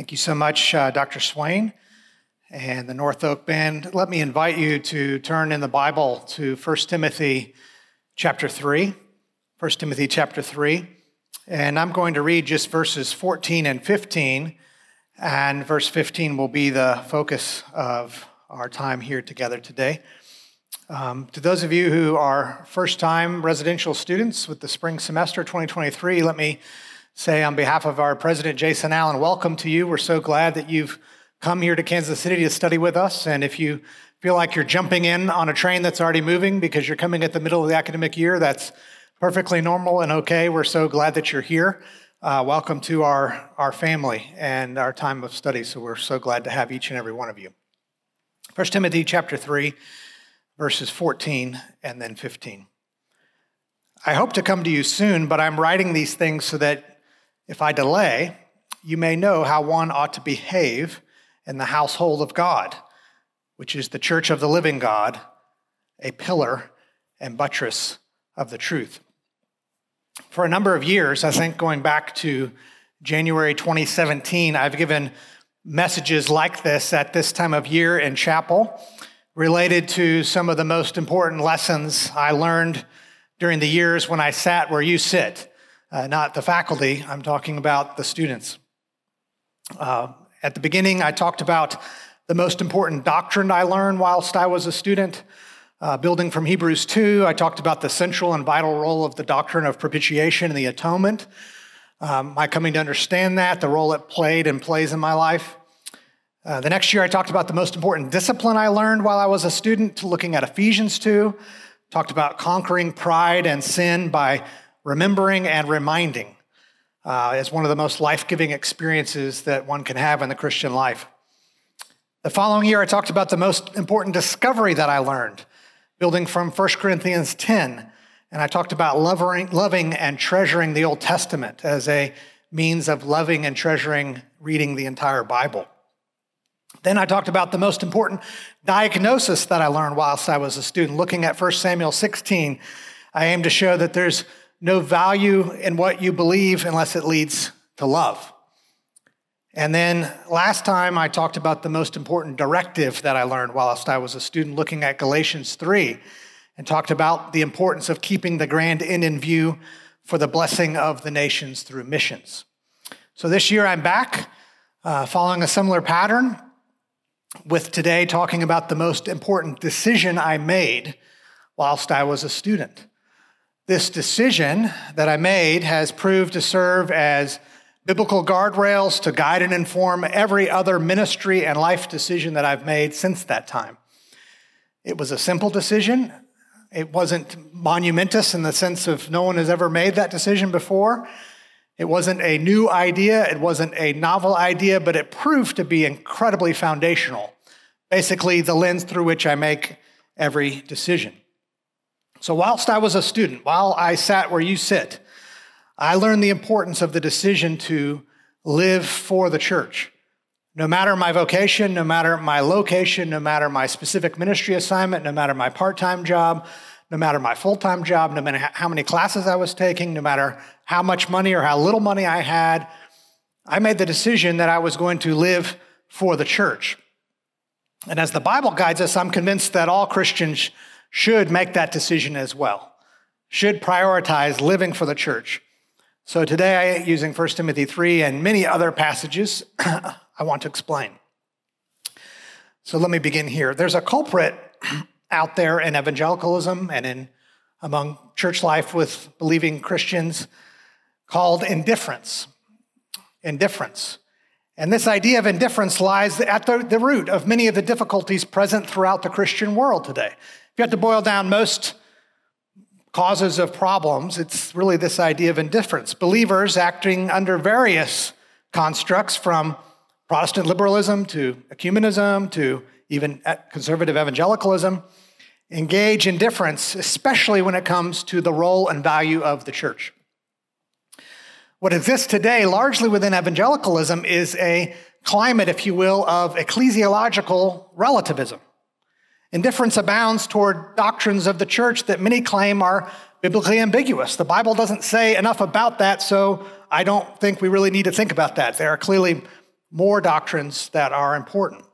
Thank you so much, uh, Dr. Swain and the North Oak Band. Let me invite you to turn in the Bible to 1 Timothy chapter 3. 1 Timothy chapter 3. And I'm going to read just verses 14 and 15. And verse 15 will be the focus of our time here together today. Um, to those of you who are first time residential students with the spring semester 2023, let me say on behalf of our president, Jason Allen, welcome to you. We're so glad that you've come here to Kansas City to study with us. And if you feel like you're jumping in on a train that's already moving because you're coming at the middle of the academic year, that's perfectly normal and okay. We're so glad that you're here. Uh, welcome to our, our family and our time of study. So we're so glad to have each and every one of you. 1 Timothy chapter 3, verses 14 and then 15. I hope to come to you soon, but I'm writing these things so that if I delay, you may know how one ought to behave in the household of God, which is the church of the living God, a pillar and buttress of the truth. For a number of years, I think going back to January 2017, I've given messages like this at this time of year in chapel related to some of the most important lessons I learned during the years when I sat where you sit uh, not the faculty, I'm talking about the students. Uh, at the beginning, I talked about the most important doctrine I learned whilst I was a student. Uh, building from Hebrews 2, I talked about the central and vital role of the doctrine of propitiation and the atonement. Um, my coming to understand that, the role it played and plays in my life. Uh, the next year, I talked about the most important discipline I learned while I was a student, looking at Ephesians 2. Talked about conquering pride and sin by remembering and reminding uh, is one of the most life giving experiences that one can have in the Christian life. The following year, I talked about the most important discovery that I learned, building from 1 Corinthians 10. And I talked about loving, loving and treasuring the Old Testament as a means of loving and treasuring reading the entire Bible. Then I talked about the most important diagnosis that I learned whilst I was a student, looking at 1 Samuel 16. I aim to show that there's no value in what you believe unless it leads to love. And then last time I talked about the most important directive that I learned whilst I was a student looking at Galatians 3 and talked about the importance of keeping the grand end in view for the blessing of the nations through missions. So this year I'm back uh, following a similar pattern with today talking about the most important decision I made whilst I was a student. This decision that I made has proved to serve as biblical guardrails to guide and inform every other ministry and life decision that I've made since that time. It was a simple decision. It wasn't monumentous in the sense of no one has ever made that decision before. It wasn't a new idea, it wasn't a novel idea, but it proved to be incredibly foundational. Basically, the lens through which I make every decision. So, whilst I was a student, while I sat where you sit, I learned the importance of the decision to live for the church. No matter my vocation, no matter my location, no matter my specific ministry assignment, no matter my part time job, no matter my full time job, no matter how many classes I was taking, no matter how much money or how little money I had, I made the decision that I was going to live for the church. And as the Bible guides us, I'm convinced that all Christians should make that decision as well, should prioritize living for the church. So today, using 1 Timothy 3 and many other passages, I want to explain. So let me begin here. There's a culprit out there in evangelicalism and in among church life with believing Christians called indifference. Indifference. And this idea of indifference lies at the, the root of many of the difficulties present throughout the Christian world today you have to boil down most causes of problems, it's really this idea of indifference. Believers acting under various constructs from Protestant liberalism to ecumenism to even conservative evangelicalism engage in difference, especially when it comes to the role and value of the church. What exists today, largely within evangelicalism, is a climate, if you will, of ecclesiological relativism. Indifference abounds toward doctrines of the church that many claim are biblically ambiguous. The Bible doesn't say enough about that, so I don't think we really need to think about that. There are clearly more doctrines that are important.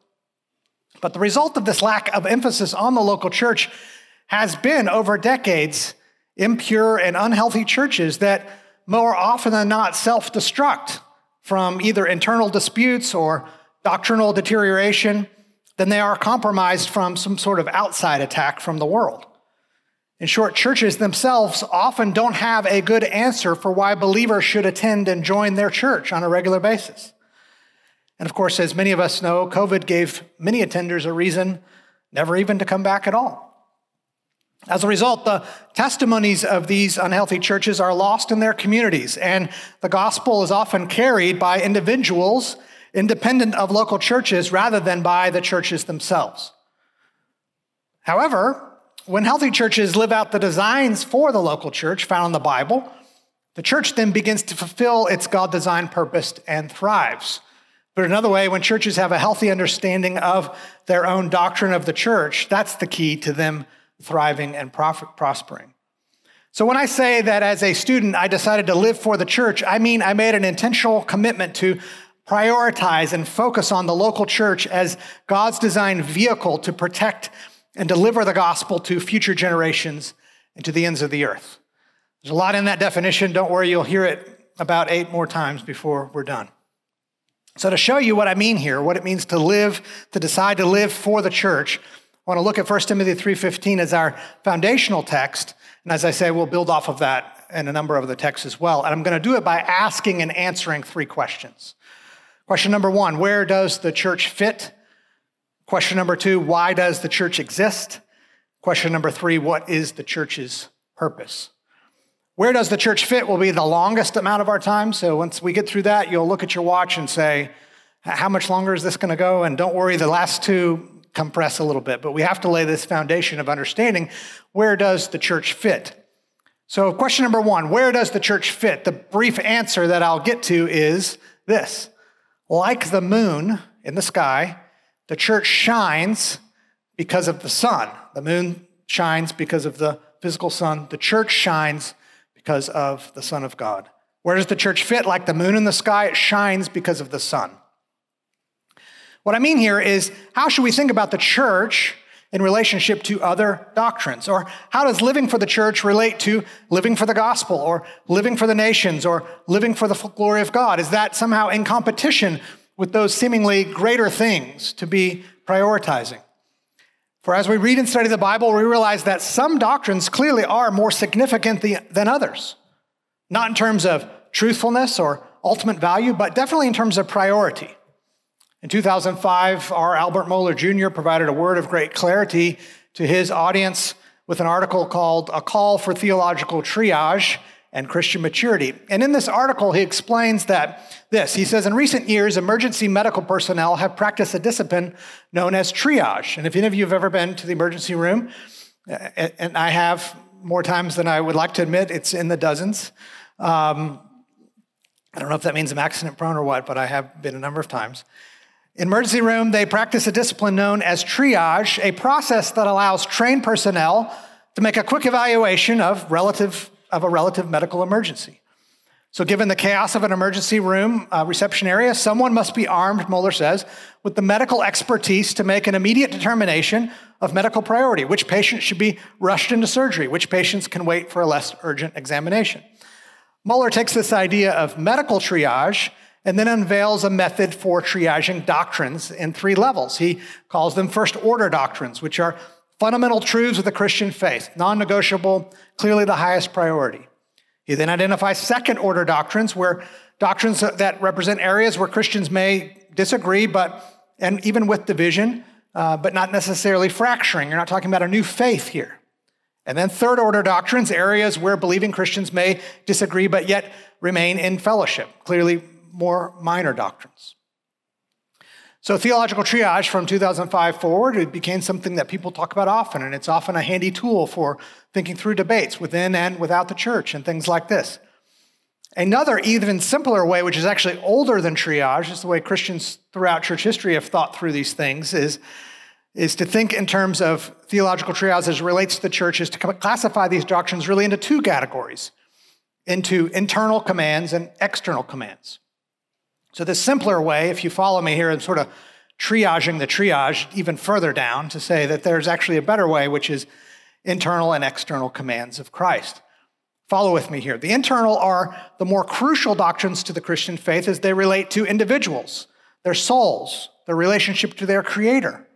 But the result of this lack of emphasis on the local church has been over decades impure and unhealthy churches that more often than not self destruct from either internal disputes or doctrinal deterioration than they are compromised from some sort of outside attack from the world. In short, churches themselves often don't have a good answer for why believers should attend and join their church on a regular basis. And of course, as many of us know, COVID gave many attenders a reason never even to come back at all. As a result, the testimonies of these unhealthy churches are lost in their communities, and the gospel is often carried by individuals independent of local churches rather than by the churches themselves. However, when healthy churches live out the designs for the local church found in the Bible, the church then begins to fulfill its God designed purpose and thrives. But another way, when churches have a healthy understanding of their own doctrine of the church, that's the key to them thriving and prospering. So when I say that as a student, I decided to live for the church, I mean I made an intentional commitment to prioritize and focus on the local church as God's designed vehicle to protect and deliver the gospel to future generations and to the ends of the earth. There's a lot in that definition. Don't worry, you'll hear it about eight more times before we're done. So, to show you what I mean here, what it means to live, to decide to live for the church, I want to look at 1 Timothy 3:15 as our foundational text, and as I say, we'll build off of that in a number of other texts as well. And I'm going to do it by asking and answering three questions. Question number 1, where does the church fit Question number two why does the church exist? Question number three what is the church's purpose? Where does the church fit will be the longest amount of our time. So once we get through that, you'll look at your watch and say, how much longer is this going to go? And don't worry, the last two compress a little bit, but we have to lay this foundation of understanding where does the church fit? So, question number one where does the church fit? The brief answer that I'll get to is this like the moon in the sky, the church shines because of the sun. The moon shines because of the physical sun. The church shines because of the Son of God. Where does the church fit? Like the moon in the sky, it shines because of the sun. What I mean here is how should we think about the church in relationship to other doctrines? Or how does living for the church relate to living for the gospel or living for the nations or living for the glory of God? Is that somehow in competition with those seemingly greater things to be prioritizing. For as we read and study the Bible, we realize that some doctrines clearly are more significant than others. Not in terms of truthfulness or ultimate value, but definitely in terms of priority. In 2005, our Albert Mohler Jr. provided a word of great clarity to his audience with an article called A Call for Theological Triage and Christian maturity. And in this article, he explains that this he says, in recent years, emergency medical personnel have practiced a discipline known as triage. And if any of you have ever been to the emergency room, and I have more times than I would like to admit, it's in the dozens. Um, I don't know if that means I'm accident prone or what, but I have been a number of times. In emergency room, they practice a discipline known as triage, a process that allows trained personnel to make a quick evaluation of relative of a relative medical emergency. So, given the chaos of an emergency room uh, reception area, someone must be armed, Mohler says, with the medical expertise to make an immediate determination of medical priority, which patients should be rushed into surgery, which patients can wait for a less urgent examination. Mohler takes this idea of medical triage and then unveils a method for triaging doctrines in three levels. He calls them first order doctrines, which are fundamental truths of the Christian faith, non negotiable, clearly the highest priority. He then identifies second order doctrines, where doctrines that represent areas where Christians may disagree, but and even with division, uh, but not necessarily fracturing. You're not talking about a new faith here. And then third order doctrines, areas where believing Christians may disagree, but yet remain in fellowship, clearly more minor doctrines. So, theological triage from 2005 forward, it became something that people talk about often, and it's often a handy tool for thinking through debates within and without the church and things like this. Another, even simpler way, which is actually older than triage, is the way Christians throughout church history have thought through these things, is, is to think in terms of theological triage as relates to the church, is to classify these doctrines really into two categories into internal commands and external commands. So, the simpler way, if you follow me here, and sort of triaging the triage even further down to say that there's actually a better way, which is internal and external commands of Christ. Follow with me here. The internal are the more crucial doctrines to the Christian faith as they relate to individuals, their souls, their relationship to their Creator.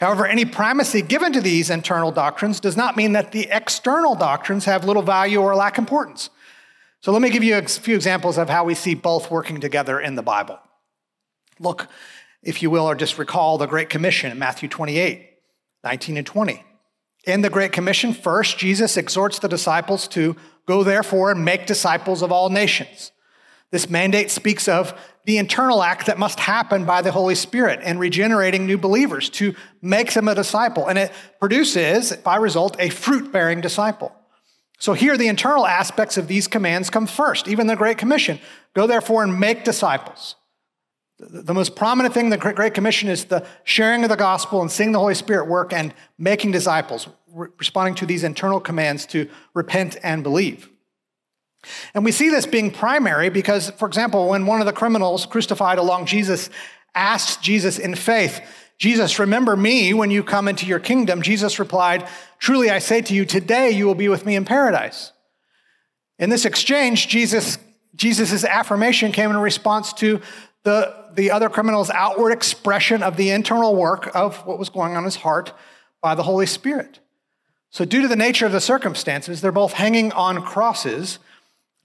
However, any primacy given to these internal doctrines does not mean that the external doctrines have little value or lack importance. So let me give you a few examples of how we see both working together in the Bible. Look, if you will, or just recall the Great Commission in Matthew 28, 19 and 20. In the Great Commission, first, Jesus exhorts the disciples to go therefore and make disciples of all nations. This mandate speaks of the internal act that must happen by the Holy Spirit in regenerating new believers to make them a disciple. And it produces, by result, a fruit bearing disciple. So here, the internal aspects of these commands come first, even the Great Commission. Go therefore and make disciples. The most prominent thing, the Great Commission is the sharing of the gospel and seeing the Holy Spirit work and making disciples, responding to these internal commands to repent and believe. And we see this being primary because, for example, when one of the criminals crucified along Jesus asked Jesus in faith, Jesus, remember me when you come into your kingdom, Jesus replied, Truly I say to you, today you will be with me in paradise. In this exchange, Jesus, Jesus' affirmation came in response to the, the other criminal's outward expression of the internal work of what was going on in his heart by the Holy Spirit. So, due to the nature of the circumstances, they're both hanging on crosses.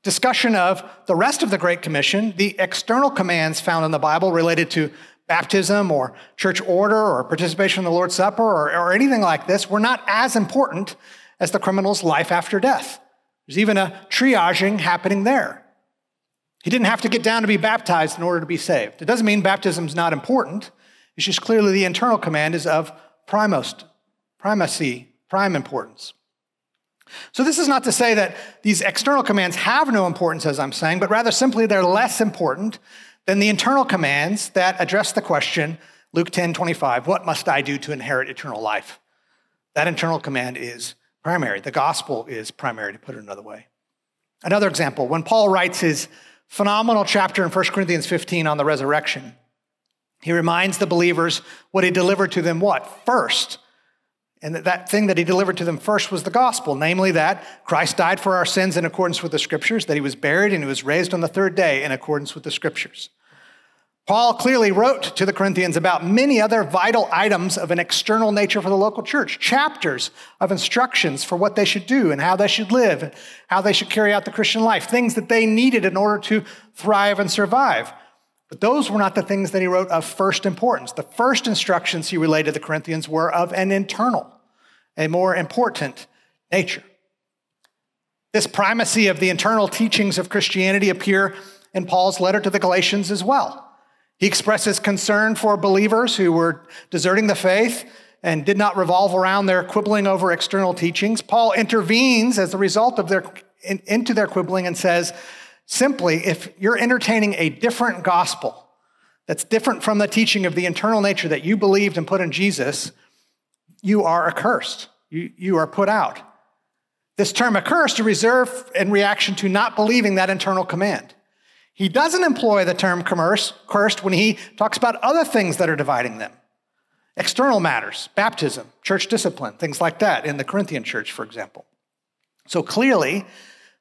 Discussion of the rest of the Great Commission, the external commands found in the Bible related to baptism or church order or participation in the Lord's Supper or, or anything like this, were not as important as the criminal's life after death. There's even a triaging happening there. He didn't have to get down to be baptized in order to be saved. It doesn't mean baptism is not important. It's just clearly the internal command is of primost, primacy, prime importance. So, this is not to say that these external commands have no importance, as I'm saying, but rather simply they're less important than the internal commands that address the question, Luke 10 25, what must I do to inherit eternal life? That internal command is primary. The gospel is primary, to put it another way. Another example, when Paul writes his phenomenal chapter in 1 Corinthians 15 on the resurrection. He reminds the believers what he delivered to them what? First. And that thing that he delivered to them first was the gospel, namely that Christ died for our sins in accordance with the scriptures, that he was buried and he was raised on the third day in accordance with the scriptures. Paul clearly wrote to the Corinthians about many other vital items of an external nature for the local church, chapters of instructions for what they should do and how they should live, how they should carry out the Christian life, things that they needed in order to thrive and survive. But those were not the things that he wrote of first importance. The first instructions he relayed to the Corinthians were of an internal, a more important nature. This primacy of the internal teachings of Christianity appear in Paul's letter to the Galatians as well. He expresses concern for believers who were deserting the faith and did not revolve around their quibbling over external teachings. Paul intervenes as a result of their in, into their quibbling and says simply, if you're entertaining a different gospel that's different from the teaching of the internal nature that you believed and put in Jesus, you are accursed. You, you are put out. This term accursed is reserved in reaction to not believing that internal command. He doesn't employ the term cursed when he talks about other things that are dividing them external matters, baptism, church discipline, things like that in the Corinthian church, for example. So clearly,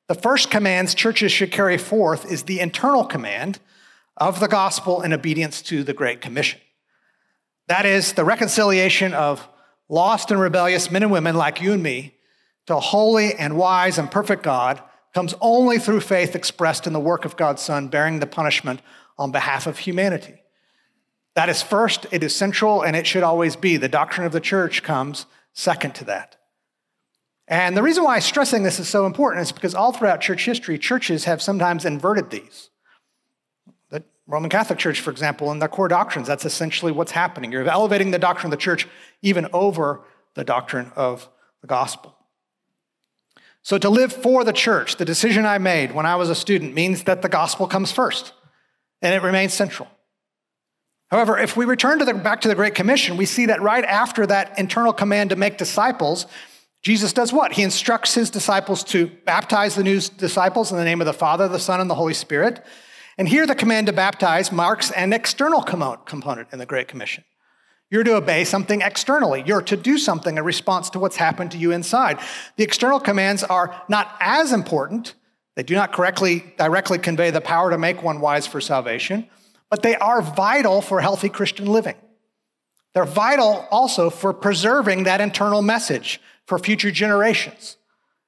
the first commands churches should carry forth is the internal command of the gospel in obedience to the Great Commission. That is the reconciliation of lost and rebellious men and women like you and me to a holy and wise and perfect God comes only through faith expressed in the work of God's Son bearing the punishment on behalf of humanity. That is first, it is central, and it should always be. The doctrine of the church comes second to that. And the reason why stressing this is so important is because all throughout church history, churches have sometimes inverted these. The Roman Catholic Church, for example, in their core doctrines, that's essentially what's happening. You're elevating the doctrine of the church even over the doctrine of the gospel. So, to live for the church, the decision I made when I was a student means that the gospel comes first and it remains central. However, if we return to the, back to the Great Commission, we see that right after that internal command to make disciples, Jesus does what? He instructs his disciples to baptize the new disciples in the name of the Father, the Son, and the Holy Spirit. And here the command to baptize marks an external component in the Great Commission. You're to obey something externally. You're to do something in response to what's happened to you inside. The external commands are not as important. They do not correctly, directly convey the power to make one wise for salvation, but they are vital for healthy Christian living. They're vital also for preserving that internal message for future generations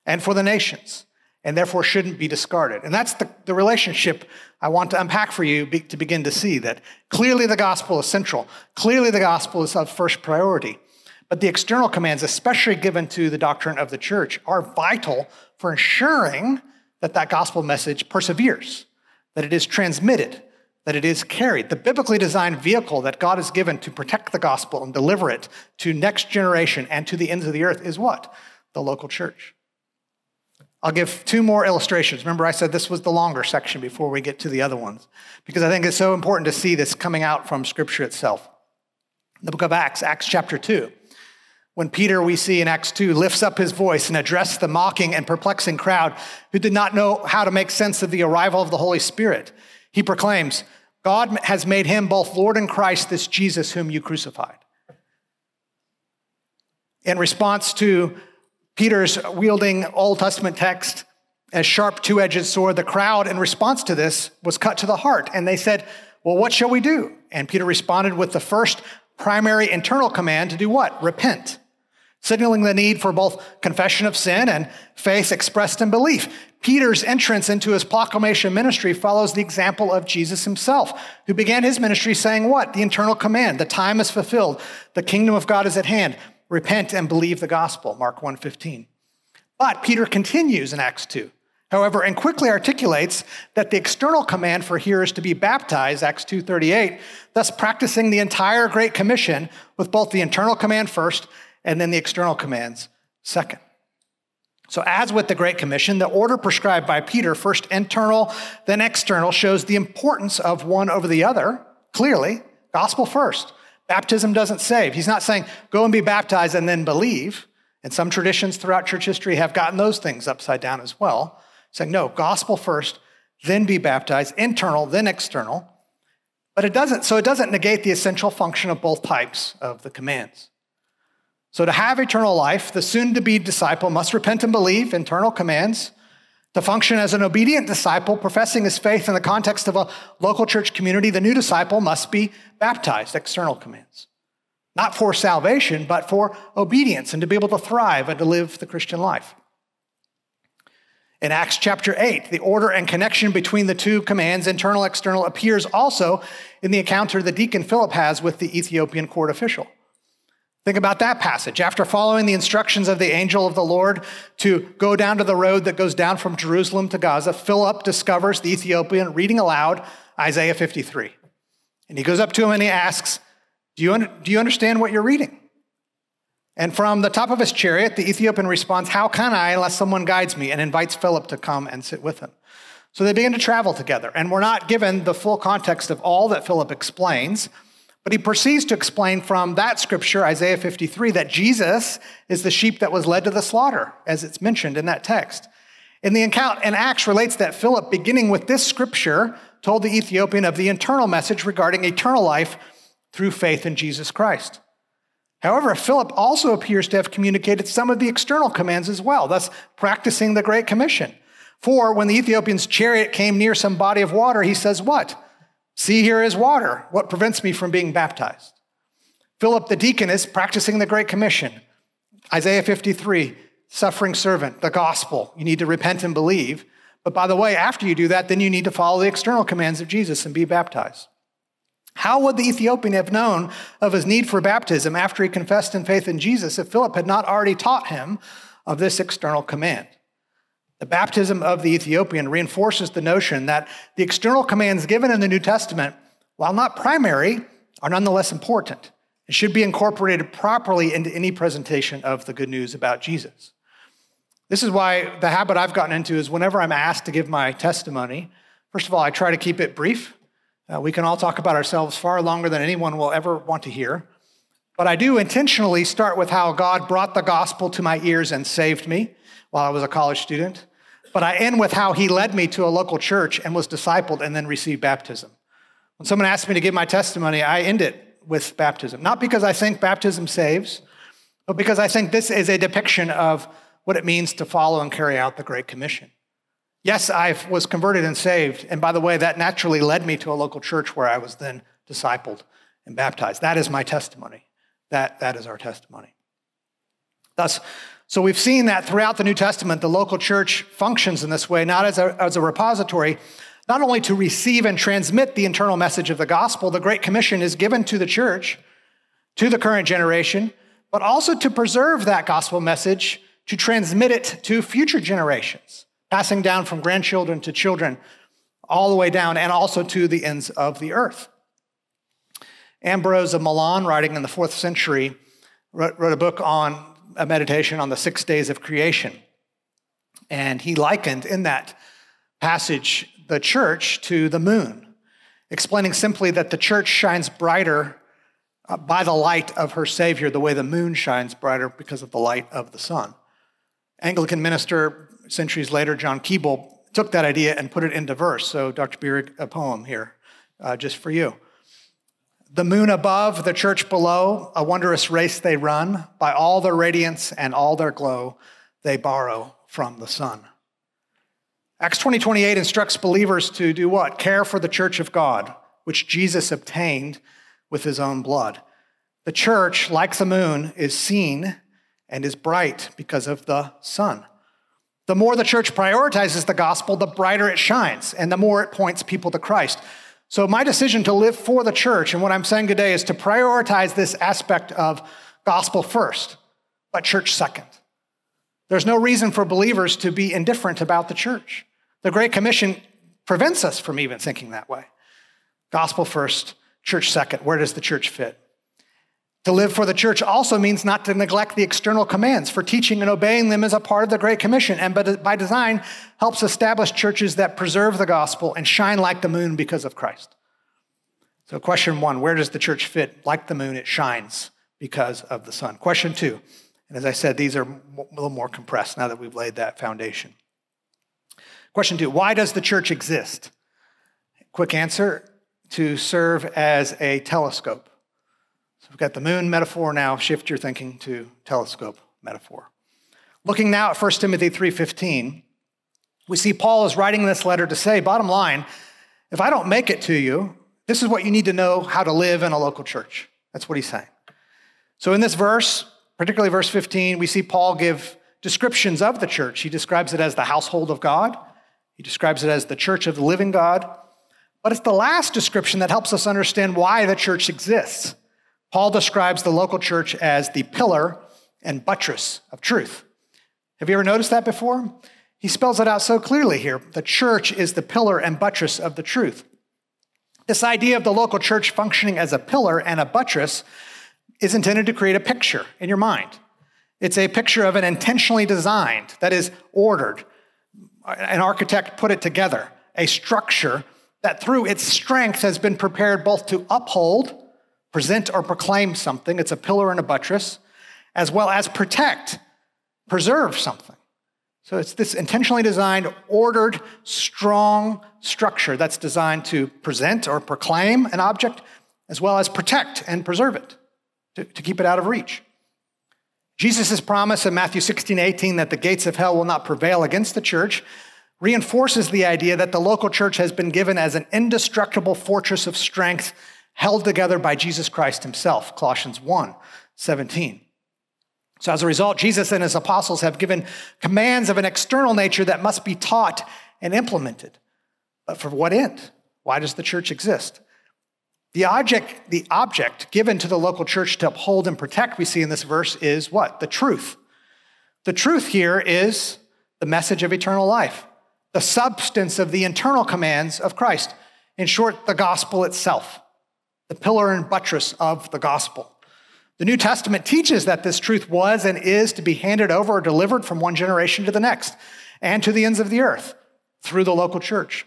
and for the nations, and therefore shouldn't be discarded. And that's the, the relationship I want to unpack for you be, to begin to see that clearly the gospel is central. Clearly the gospel is of first priority. But the external commands, especially given to the doctrine of the church, are vital for ensuring that that gospel message perseveres, that it is transmitted, that it is carried. The biblically designed vehicle that God has given to protect the gospel and deliver it to next generation and to the ends of the earth is what? The local church. I'll give two more illustrations. Remember, I said this was the longer section before we get to the other ones, because I think it's so important to see this coming out from Scripture itself. The book of Acts, Acts chapter 2. When Peter, we see in Acts 2, lifts up his voice and addresses the mocking and perplexing crowd who did not know how to make sense of the arrival of the Holy Spirit, he proclaims, God has made him both Lord and Christ, this Jesus whom you crucified. In response to Peter's wielding Old Testament text as sharp two edged sword. The crowd, in response to this, was cut to the heart. And they said, Well, what shall we do? And Peter responded with the first primary internal command to do what? Repent, signaling the need for both confession of sin and faith expressed in belief. Peter's entrance into his proclamation ministry follows the example of Jesus himself, who began his ministry saying what? The internal command, the time is fulfilled, the kingdom of God is at hand repent and believe the gospel, Mark 1:15. But Peter continues in Acts 2. However, and quickly articulates that the external command for hearers to be baptized, Acts 2:38, thus practicing the entire great commission with both the internal command first and then the external commands second. So, as with the Great Commission, the order prescribed by Peter, first internal, then external, shows the importance of one over the other, clearly, gospel first. Baptism doesn't save. He's not saying, go and be baptized and then believe. And some traditions throughout church history have gotten those things upside down as well, saying, no, gospel first, then be baptized, internal, then external. But it doesn't, so it doesn't negate the essential function of both types of the commands. So to have eternal life, the soon to be disciple must repent and believe, internal commands, to function as an obedient disciple, professing his faith in the context of a local church community, the new disciple must be baptized, external commands. Not for salvation, but for obedience and to be able to thrive and to live the Christian life. In Acts chapter 8, the order and connection between the two commands, internal, external, appears also in the encounter the deacon Philip has with the Ethiopian court official. Think about that passage. After following the instructions of the angel of the Lord to go down to the road that goes down from Jerusalem to Gaza, Philip discovers the Ethiopian reading aloud Isaiah 53. And he goes up to him and he asks, Do you, un- do you understand what you're reading? And from the top of his chariot, the Ethiopian responds, How can I unless someone guides me? and invites Philip to come and sit with him. So they begin to travel together. And we're not given the full context of all that Philip explains. But he proceeds to explain from that scripture, Isaiah 53, that Jesus is the sheep that was led to the slaughter, as it's mentioned in that text. In the account, and Acts relates that Philip, beginning with this scripture, told the Ethiopian of the internal message regarding eternal life through faith in Jesus Christ. However, Philip also appears to have communicated some of the external commands as well, thus practicing the Great Commission. For when the Ethiopian's chariot came near some body of water, he says, What? See, here is water. What prevents me from being baptized? Philip the deacon is practicing the Great Commission. Isaiah 53, suffering servant, the gospel. You need to repent and believe. But by the way, after you do that, then you need to follow the external commands of Jesus and be baptized. How would the Ethiopian have known of his need for baptism after he confessed in faith in Jesus if Philip had not already taught him of this external command? The baptism of the Ethiopian reinforces the notion that the external commands given in the New Testament, while not primary, are nonetheless important and should be incorporated properly into any presentation of the good news about Jesus. This is why the habit I've gotten into is whenever I'm asked to give my testimony, first of all, I try to keep it brief. Uh, we can all talk about ourselves far longer than anyone will ever want to hear. But I do intentionally start with how God brought the gospel to my ears and saved me while I was a college student. But I end with how he led me to a local church and was discipled and then received baptism. When someone asks me to give my testimony, I end it with baptism. Not because I think baptism saves, but because I think this is a depiction of what it means to follow and carry out the Great Commission. Yes, I was converted and saved. And by the way, that naturally led me to a local church where I was then discipled and baptized. That is my testimony. That, that is our testimony. Thus, so we've seen that throughout the New Testament, the local church functions in this way, not as a, as a repository, not only to receive and transmit the internal message of the gospel, the Great Commission is given to the church, to the current generation, but also to preserve that gospel message, to transmit it to future generations passing down from grandchildren to children, all the way down, and also to the ends of the earth. Ambrose of Milan, writing in the fourth century, wrote, wrote a book on a meditation on the six days of creation. And he likened in that passage the church to the moon, explaining simply that the church shines brighter uh, by the light of her Savior, the way the moon shines brighter because of the light of the sun. Anglican minister centuries later, John Keble, took that idea and put it into verse. So, Dr. Bierig, a poem here uh, just for you. The moon above, the church below, a wondrous race they run. By all their radiance and all their glow, they borrow from the sun. Acts 20 28 instructs believers to do what? Care for the church of God, which Jesus obtained with his own blood. The church, like the moon, is seen and is bright because of the sun. The more the church prioritizes the gospel, the brighter it shines and the more it points people to Christ. So, my decision to live for the church and what I'm saying today is to prioritize this aspect of gospel first, but church second. There's no reason for believers to be indifferent about the church. The Great Commission prevents us from even thinking that way. Gospel first, church second. Where does the church fit? To live for the church also means not to neglect the external commands, for teaching and obeying them is a part of the Great Commission, and by design helps establish churches that preserve the gospel and shine like the moon because of Christ. So, question one where does the church fit? Like the moon, it shines because of the sun. Question two, and as I said, these are a little more compressed now that we've laid that foundation. Question two why does the church exist? Quick answer to serve as a telescope we've got the moon metaphor now. Shift your thinking to telescope metaphor. Looking now at 1 Timothy 3:15, we see Paul is writing this letter to say, bottom line, if I don't make it to you, this is what you need to know how to live in a local church. That's what he's saying. So in this verse, particularly verse 15, we see Paul give descriptions of the church. He describes it as the household of God. He describes it as the church of the living God. But it's the last description that helps us understand why the church exists. Paul describes the local church as the pillar and buttress of truth. Have you ever noticed that before? He spells it out so clearly here. The church is the pillar and buttress of the truth. This idea of the local church functioning as a pillar and a buttress is intended to create a picture in your mind. It's a picture of an intentionally designed, that is, ordered. An architect put it together, a structure that through its strength has been prepared both to uphold present or proclaim something, it's a pillar and a buttress, as well as protect, preserve something. So it's this intentionally designed, ordered, strong structure that's designed to present or proclaim an object, as well as protect and preserve it, to, to keep it out of reach. Jesus' promise in Matthew 16, 18 that the gates of hell will not prevail against the church reinforces the idea that the local church has been given as an indestructible fortress of strength held together by Jesus Christ himself, Colossians 1 17. So, as a result, Jesus and his apostles have given commands of an external nature that must be taught and implemented. But for what end? Why does the church exist? The object, the object given to the local church to uphold and protect, we see in this verse, is what? The truth. The truth here is the message of eternal life, the substance of the internal commands of Christ. In short, the gospel itself the pillar and buttress of the gospel. The New Testament teaches that this truth was and is to be handed over or delivered from one generation to the next and to the ends of the earth through the local church.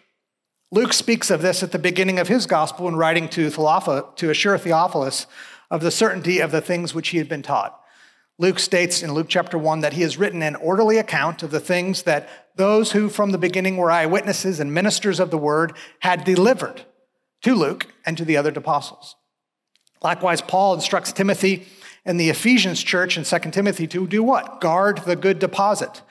Luke speaks of this at the beginning of his gospel in writing to, to assure Theophilus of the certainty of the things which he had been taught. Luke states in Luke chapter 1 that he has written an orderly account of the things that those who from the beginning were eyewitnesses and ministers of the word had delivered to Luke and to the other apostles. Likewise, Paul instructs Timothy and the Ephesians church in 2 Timothy to do what? Guard the good deposit.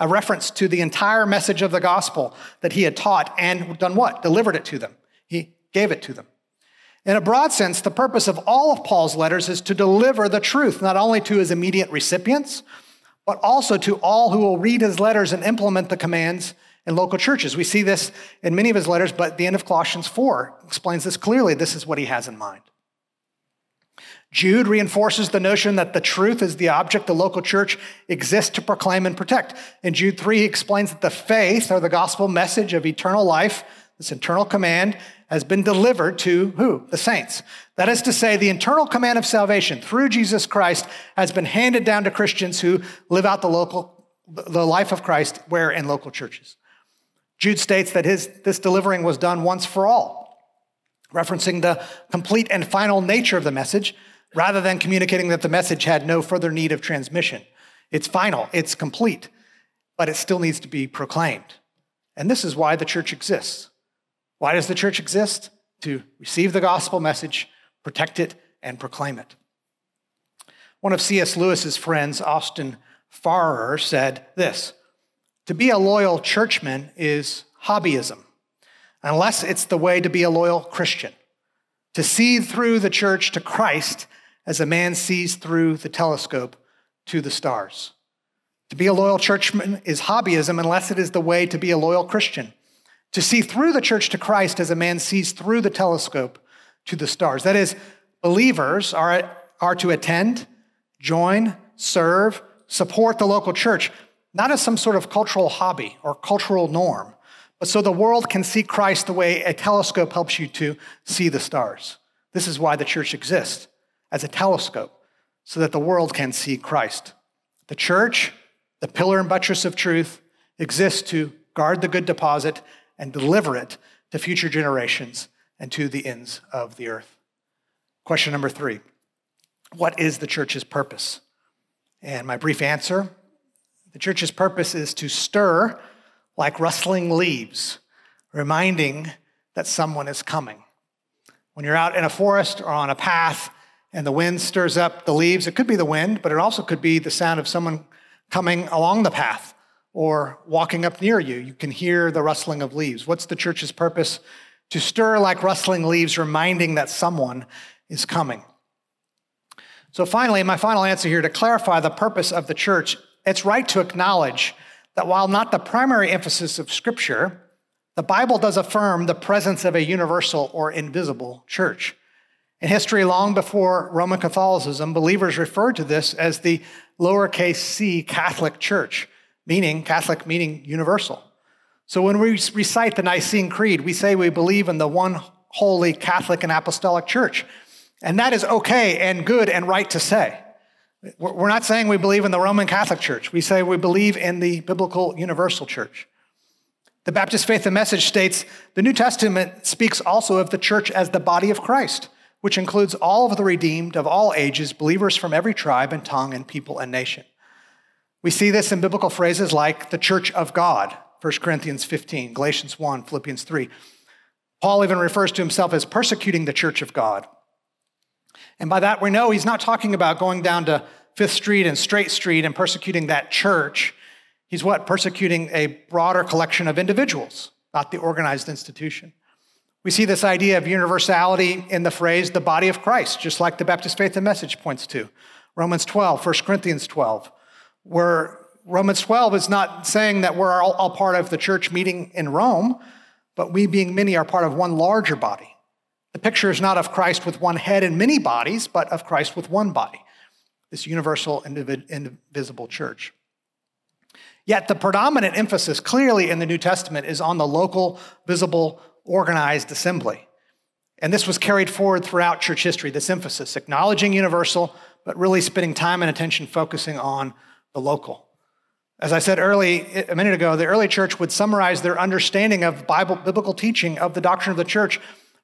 A reference to the entire message of the gospel that he had taught and done what? Delivered it to them. He gave it to them. In a broad sense, the purpose of all of Paul's letters is to deliver the truth, not only to his immediate recipients, but also to all who will read his letters and implement the commands in local churches. We see this in many of his letters, but the end of Colossians 4 explains this clearly. This is what he has in mind. Jude reinforces the notion that the truth is the object the local church exists to proclaim and protect. In Jude 3, he explains that the faith or the gospel message of eternal life, this eternal command, has been delivered to who? The saints. That is to say, the eternal command of salvation through Jesus Christ has been handed down to Christians who live out the local, the life of Christ where in local churches. Jude states that his, this delivering was done once for all, referencing the complete and final nature of the message, rather than communicating that the message had no further need of transmission. It's final, it's complete, but it still needs to be proclaimed. And this is why the church exists. Why does the church exist? To receive the gospel message, protect it, and proclaim it. One of C.S. Lewis's friends, Austin Farrer, said this To be a loyal churchman is hobbyism, unless it's the way to be a loyal Christian. To see through the church to Christ as a man sees through the telescope to the stars. To be a loyal churchman is hobbyism unless it is the way to be a loyal Christian. To see through the church to Christ as a man sees through the telescope to the stars. That is, believers are, are to attend, join, serve, support the local church, not as some sort of cultural hobby or cultural norm, but so the world can see Christ the way a telescope helps you to see the stars. This is why the church exists as a telescope so that the world can see Christ. The church, the pillar and buttress of truth, exists to guard the good deposit and deliver it to future generations and to the ends of the earth. Question number three What is the church's purpose? And my brief answer the church's purpose is to stir like rustling leaves, reminding that someone is coming. When you're out in a forest or on a path, and the wind stirs up the leaves. It could be the wind, but it also could be the sound of someone coming along the path or walking up near you. You can hear the rustling of leaves. What's the church's purpose? To stir like rustling leaves, reminding that someone is coming. So, finally, my final answer here to clarify the purpose of the church, it's right to acknowledge that while not the primary emphasis of Scripture, the Bible does affirm the presence of a universal or invisible church. In history, long before Roman Catholicism, believers referred to this as the lowercase c Catholic Church, meaning Catholic meaning universal. So when we recite the Nicene Creed, we say we believe in the one holy Catholic and Apostolic Church. And that is okay and good and right to say. We're not saying we believe in the Roman Catholic Church. We say we believe in the biblical universal church. The Baptist Faith and Message states the New Testament speaks also of the church as the body of Christ which includes all of the redeemed of all ages, believers from every tribe and tongue and people and nation. We see this in biblical phrases like the church of God, 1 Corinthians 15, Galatians 1, Philippians 3. Paul even refers to himself as persecuting the church of God. And by that, we know he's not talking about going down to Fifth Street and Straight Street and persecuting that church. He's what? Persecuting a broader collection of individuals, not the organized institution. We see this idea of universality in the phrase the body of Christ, just like the Baptist Faith and Message points to. Romans 12, 1 Corinthians 12, where Romans 12 is not saying that we're all, all part of the church meeting in Rome, but we being many are part of one larger body. The picture is not of Christ with one head and many bodies, but of Christ with one body, this universal, indivisible church. Yet the predominant emphasis clearly in the New Testament is on the local, visible organized assembly. And this was carried forward throughout church history, this emphasis, acknowledging universal, but really spending time and attention focusing on the local. As I said early a minute ago, the early church would summarize their understanding of Bible, biblical teaching of the doctrine of the church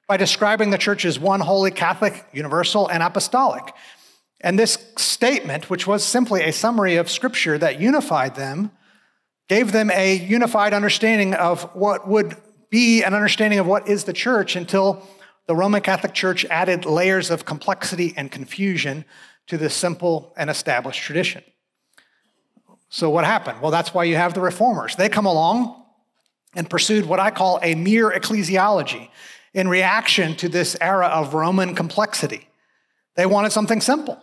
by describing the church as one holy Catholic, universal, and apostolic. And this statement, which was simply a summary of scripture that unified them, gave them a unified understanding of what would be an understanding of what is the church until the Roman Catholic Church added layers of complexity and confusion to this simple and established tradition. So, what happened? Well, that's why you have the reformers. They come along and pursued what I call a mere ecclesiology in reaction to this era of Roman complexity. They wanted something simple.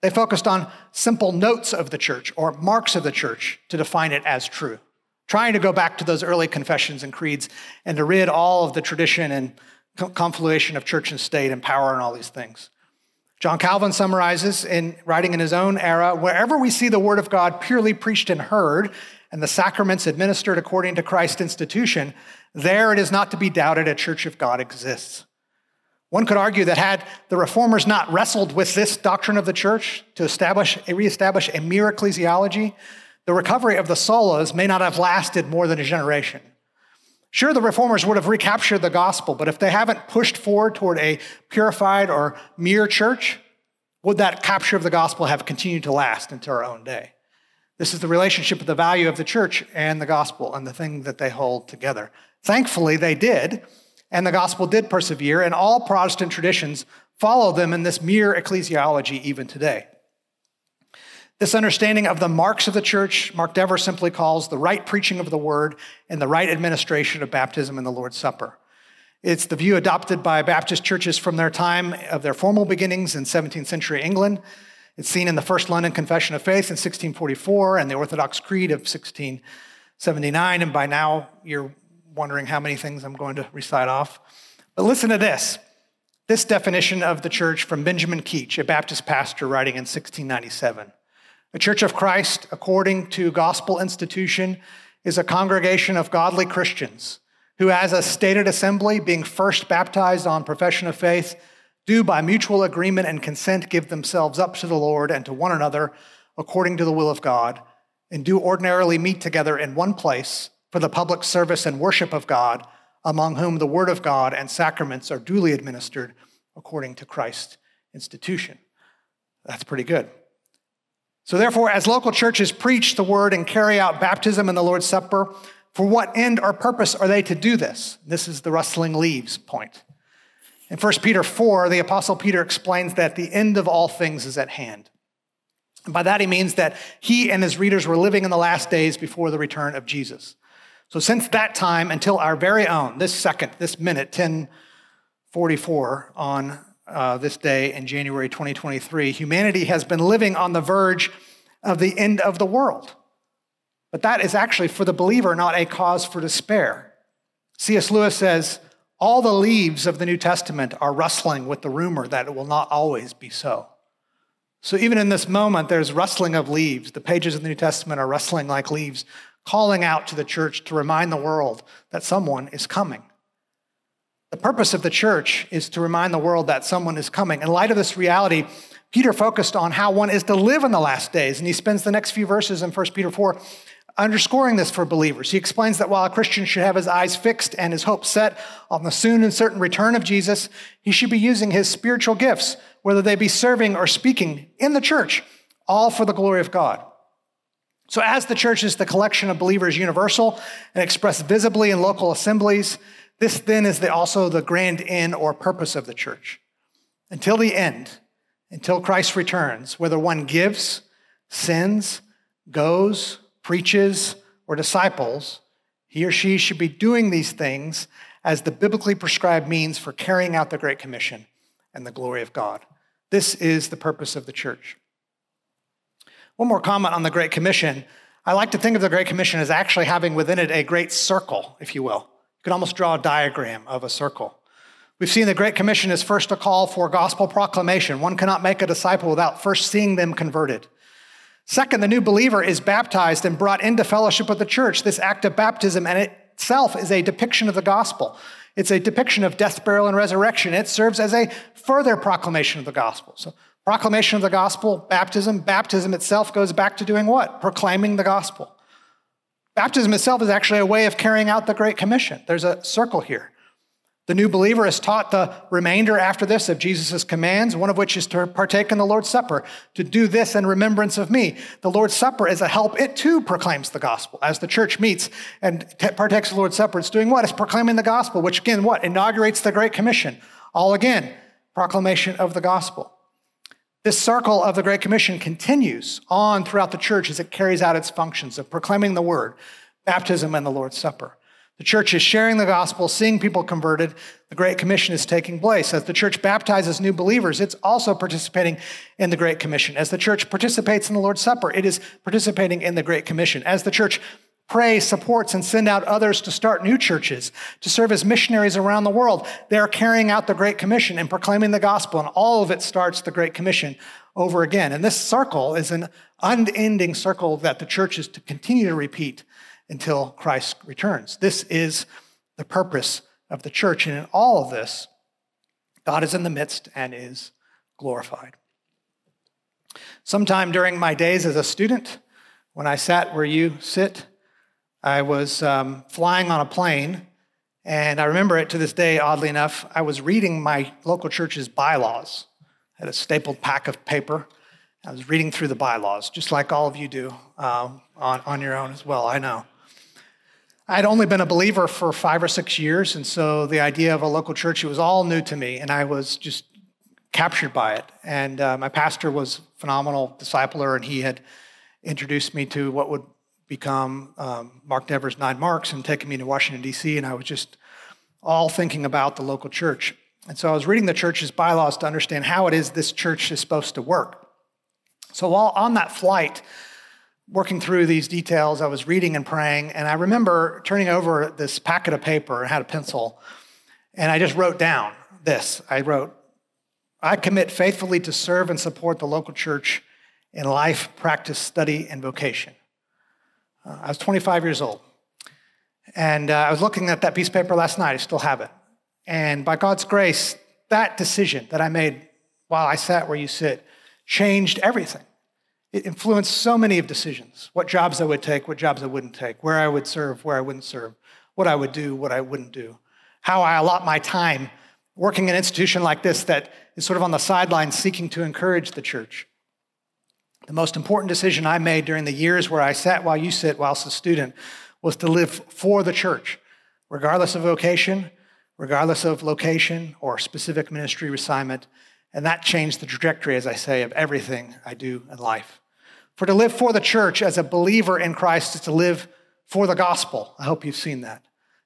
They focused on simple notes of the church or marks of the church to define it as true, trying to go back to those early confessions and creeds and to rid all of the tradition and confluation of church and state and power and all these things. John Calvin summarizes in writing in his own era wherever we see the word of God purely preached and heard, and the sacraments administered according to Christ's institution, there it is not to be doubted a church of God exists. One could argue that had the reformers not wrestled with this doctrine of the church to establish, reestablish a mere ecclesiology, the recovery of the solas may not have lasted more than a generation. Sure, the reformers would have recaptured the gospel, but if they haven't pushed forward toward a purified or mere church, would that capture of the gospel have continued to last into our own day? This is the relationship of the value of the church and the gospel and the thing that they hold together. Thankfully, they did, and the gospel did persevere, and all Protestant traditions follow them in this mere ecclesiology even today. This understanding of the marks of the church, Mark Dever simply calls the right preaching of the word and the right administration of baptism and the Lord's Supper. It's the view adopted by Baptist churches from their time of their formal beginnings in 17th century England. It's seen in the First London Confession of Faith in 1644 and the Orthodox Creed of 1679. And by now, you're wondering how many things I'm going to recite off. But listen to this this definition of the church from Benjamin Keach, a Baptist pastor writing in 1697. The Church of Christ, according to gospel institution, is a congregation of godly Christians who, as a stated assembly, being first baptized on profession of faith, do by mutual agreement and consent give themselves up to the Lord and to one another according to the will of God, and do ordinarily meet together in one place for the public service and worship of God, among whom the word of God and sacraments are duly administered according to Christ's institution. That's pretty good. So, therefore, as local churches preach the word and carry out baptism and the Lord's Supper, for what end or purpose are they to do this? This is the rustling leaves point. In 1 Peter 4, the Apostle Peter explains that the end of all things is at hand. And by that, he means that he and his readers were living in the last days before the return of Jesus. So, since that time until our very own, this second, this minute, 1044 on uh, this day in January 2023, humanity has been living on the verge of the end of the world. But that is actually, for the believer, not a cause for despair. C.S. Lewis says, all the leaves of the New Testament are rustling with the rumor that it will not always be so. So even in this moment, there's rustling of leaves. The pages of the New Testament are rustling like leaves, calling out to the church to remind the world that someone is coming. The purpose of the church is to remind the world that someone is coming. In light of this reality, Peter focused on how one is to live in the last days, and he spends the next few verses in 1 Peter 4 underscoring this for believers. He explains that while a Christian should have his eyes fixed and his hope set on the soon and certain return of Jesus, he should be using his spiritual gifts, whether they be serving or speaking in the church, all for the glory of God. So, as the church is the collection of believers universal and expressed visibly in local assemblies, this then is the, also the grand end or purpose of the church. Until the end, until Christ returns, whether one gives, sins, goes, preaches, or disciples, he or she should be doing these things as the biblically prescribed means for carrying out the Great Commission and the glory of God. This is the purpose of the church. One more comment on the Great Commission. I like to think of the Great Commission as actually having within it a great circle, if you will. You can almost draw a diagram of a circle. We've seen the Great Commission is first a call for gospel proclamation. One cannot make a disciple without first seeing them converted. Second, the new believer is baptized and brought into fellowship with the church. This act of baptism and itself is a depiction of the gospel. It's a depiction of death, burial, and resurrection. It serves as a further proclamation of the gospel. So, proclamation of the gospel, baptism, baptism itself goes back to doing what? Proclaiming the gospel. Baptism itself is actually a way of carrying out the Great Commission. There's a circle here. The new believer is taught the remainder after this of Jesus' commands, one of which is to partake in the Lord's Supper, to do this in remembrance of me. The Lord's Supper is a help. It too proclaims the gospel. As the church meets and partakes of the Lord's Supper, it's doing what? It's proclaiming the gospel, which again, what? Inaugurates the Great Commission. All again, proclamation of the gospel. This circle of the Great Commission continues on throughout the church as it carries out its functions of proclaiming the word, baptism, and the Lord's Supper. The church is sharing the gospel, seeing people converted. The Great Commission is taking place. As the church baptizes new believers, it's also participating in the Great Commission. As the church participates in the Lord's Supper, it is participating in the Great Commission. As the church prays, supports, and send out others to start new churches, to serve as missionaries around the world, they are carrying out the Great Commission and proclaiming the gospel, and all of it starts the Great Commission over again. And this circle is an unending circle that the church is to continue to repeat until Christ returns. This is the purpose of the church. And in all of this, God is in the midst and is glorified. Sometime during my days as a student, when I sat where you sit, I was um, flying on a plane, and I remember it to this day, oddly enough. I was reading my local church's bylaws. I had a stapled pack of paper. I was reading through the bylaws, just like all of you do um, on, on your own as well, I know. I'd only been a believer for five or six years, and so the idea of a local church, it was all new to me, and I was just captured by it. And uh, my pastor was phenomenal discipler, and he had introduced me to what would become um, Mark Dever's Nine Marks and taken me to Washington, D.C., and I was just all thinking about the local church. And so I was reading the church's bylaws to understand how it is this church is supposed to work. So while on that flight, working through these details, I was reading and praying, and I remember turning over this packet of paper and had a pencil, and I just wrote down this. I wrote, I commit faithfully to serve and support the local church in life, practice, study, and vocation. Uh, I was 25 years old. And uh, I was looking at that piece of paper last night. I still have it. And by God's grace, that decision that I made while I sat where you sit changed everything. It influenced so many of decisions what jobs I would take, what jobs I wouldn't take, where I would serve, where I wouldn't serve, what I would do, what I wouldn't do, how I allot my time working in an institution like this that is sort of on the sidelines seeking to encourage the church. The most important decision I made during the years where I sat while you sit whilst a student was to live for the church, regardless of vocation, regardless of location or specific ministry assignment, and that changed the trajectory, as I say, of everything I do in life. For to live for the church as a believer in Christ is to live for the gospel. I hope you've seen that.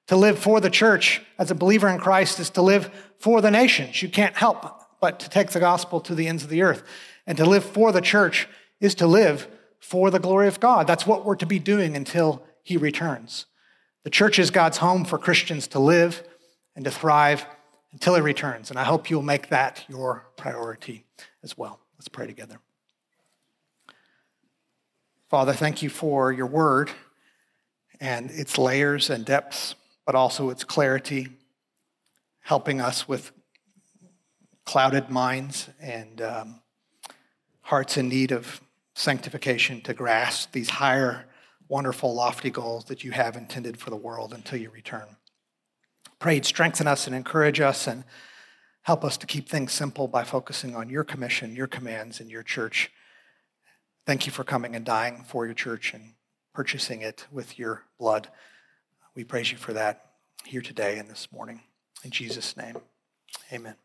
To live for the church as a believer in Christ is to live for the nations. You can't help but to take the gospel to the ends of the earth. And to live for the church is to live for the glory of God. That's what we're to be doing until he returns. The church is God's home for Christians to live and to thrive until he returns. And I hope you'll make that your priority as well. Let's pray together. Father, thank you for your word and its layers and depths, but also its clarity, helping us with clouded minds and um, hearts in need of sanctification to grasp these higher, wonderful, lofty goals that you have intended for the world until you return prayed, strengthen us and encourage us and help us to keep things simple by focusing on your commission, your commands, and your church. Thank you for coming and dying for your church and purchasing it with your blood. We praise you for that here today and this morning. In Jesus' name, amen.